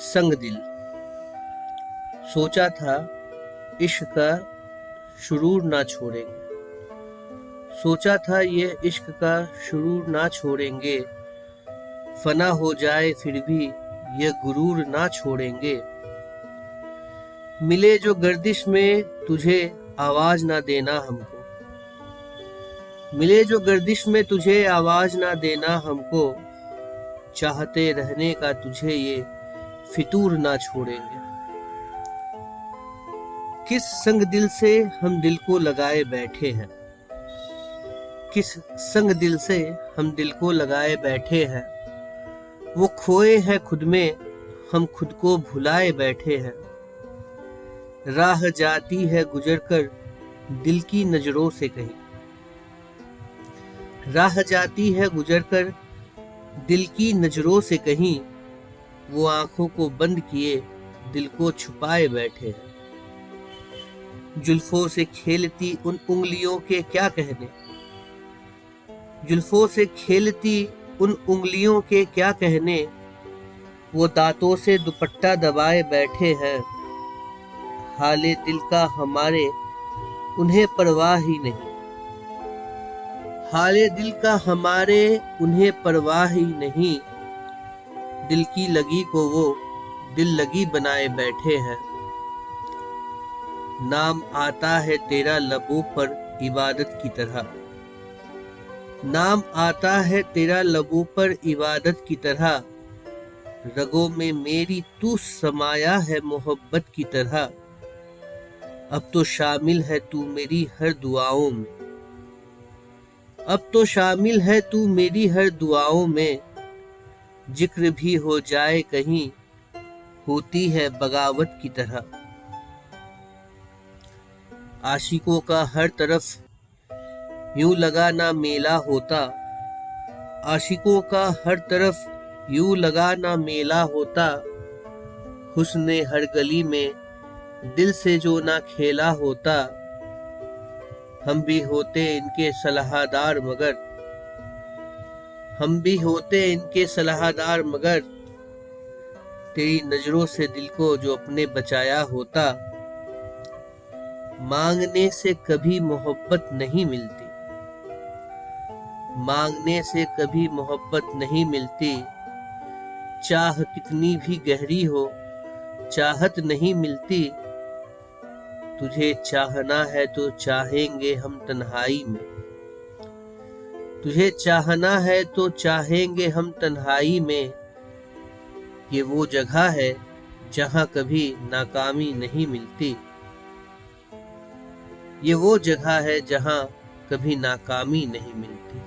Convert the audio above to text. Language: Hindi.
संग दिल। सोचा था इश्क का शुरूर ना छोड़ेंगे। सोचा था ये इश्क का शुरूर ना छोड़ेंगे। फना हो जाए फिर भी ये गुरूर ना छोड़ेंगे। मिले जो गर्दिश में तुझे आवाज़ ना देना हमको। मिले जो गर्दिश में तुझे आवाज़ ना देना हमको। चाहते रहने का तुझे ये फितूर ना छोड़ेंगे। किस संग दिल से हम दिल को लगाए बैठे हैं? किस संग दिल से हम दिल को लगाए बैठे हैं? वो खोए हैं खुद में, हम खुद को भुलाए बैठे हैं। राह जाती है गुजर कर दिल की नज़रों से कहीं। राह जाती है गुजर कर दिल की नज़रों से कहीं। वो आँखों को बंद किए दिल को छुपाए बैठे हैं। जुल्फों से खेलती उन उंगलियों के क्या कहने? जुल्फों से खेलती उन उंगलियों के क्या कहने? वो दांतों से दुपट्टा दबाए बैठे हैं। हाले दिल का हमारे उन्हें परवाह ही नहीं। हाले दिल का हमारे उन्हें परवाह ही नहीं। दिल की लगी को वो दिल लगी बनाए बैठे हैं। नाम आता है तेरा लबों पर इबादत की तरह। नाम आता है तेरा लबों पर इबादत की तरह। रगों में मेरी तू समाया है मोहब्बत की तरह। अब तो शामिल है तू मेरी हर दुआओं में। अब तो शामिल है तू मेरी हर दुआओं में। ज़िक्र भी हो जाए कहीं, होती है बगावत की तरह। आशिकों का हर तरफ़ यूँ लगा ना मेला होता। आशिकों का हर तरफ़ यूँ लगा ना मेला होता। हुस्न हर गली में दिल से जो ना खेला होता। हम भी होते इनके सलाहदार मगर हम भी होते इनके सलाहदार मगर तेरी नज़रों से दिल को जो अपने बचाया होता, मांगने से कभी मोहब्बत नहीं मिलती। मांगने से कभी मोहब्बत नहीं मिलती। चाह कितनी भी गहरी हो, चाहत नहीं मिलती। तुझे चाहना है तो चाहेंगे हम तन्हाई में। तुझे चाहना है तो चाहेंगे हम तन्हाई में। ये वो जगह है जहाँ कभी नाकामी नहीं मिलती। ये वो जगह है जहाँ कभी नाकामी नहीं मिलती।